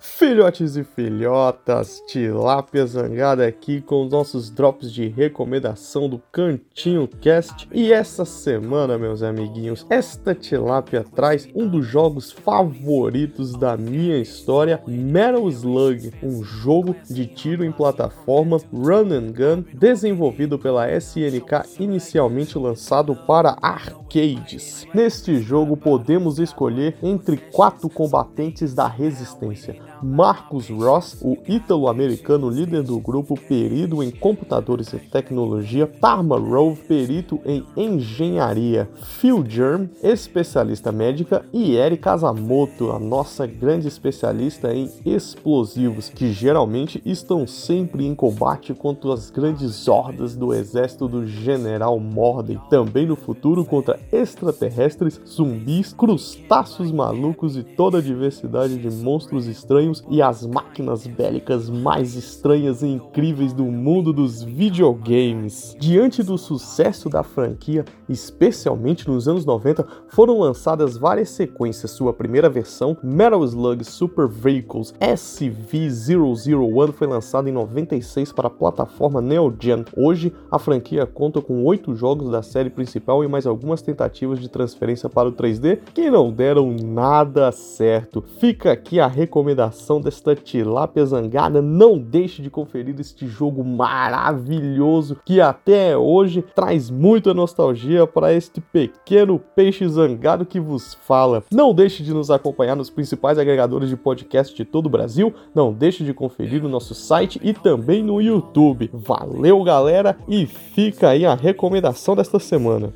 Filhotes e filhotas, tilápia zangada aqui com os nossos drops de recomendação do Cantinho Cast. E essa semana, meus amiguinhos, esta tilápia traz um dos jogos favoritos da minha história, Metal Slug, um jogo de tiro em plataforma run and gun desenvolvido pela SNK, inicialmente lançado para arcades. Neste jogo podemos escolher entre quatro combatentes da resistência Marcus Ross, o ítalo-americano líder do grupo, perito em computadores e tecnologia, Tarma Rove, perito em engenharia, Phil Germ, especialista médica, e Eri Kazamoto, a nossa grande especialista em explosivos, que geralmente estão sempre em combate contra as grandes hordas do exército do General Morden, também no futuro contra extraterrestres, zumbis, crustáceos malucos e toda a diversidade de monstros estranhos e as máquinas bélicas mais estranhas e incríveis do mundo dos videogames. Diante do sucesso da franquia, especialmente nos anos 90, foram lançadas várias sequências. Sua primeira versão, Metal Slug Super Vehicles SV001, foi lançada em 96 para a plataforma Neo Geo. Hoje, a franquia conta com oito jogos da série principal e mais algumas tentativas de transferência para o 3D que não deram nada certo. Fica aqui a recomendação desta tilápia zangada, não deixe de conferir este jogo maravilhoso que até hoje traz muita nostalgia para este pequeno peixe zangado que vos fala. Não deixe de nos acompanhar nos principais agregadores de podcast de todo o Brasil, não deixe de conferir no nosso site e também no YouTube. Valeu, galera, e fica aí a recomendação desta semana.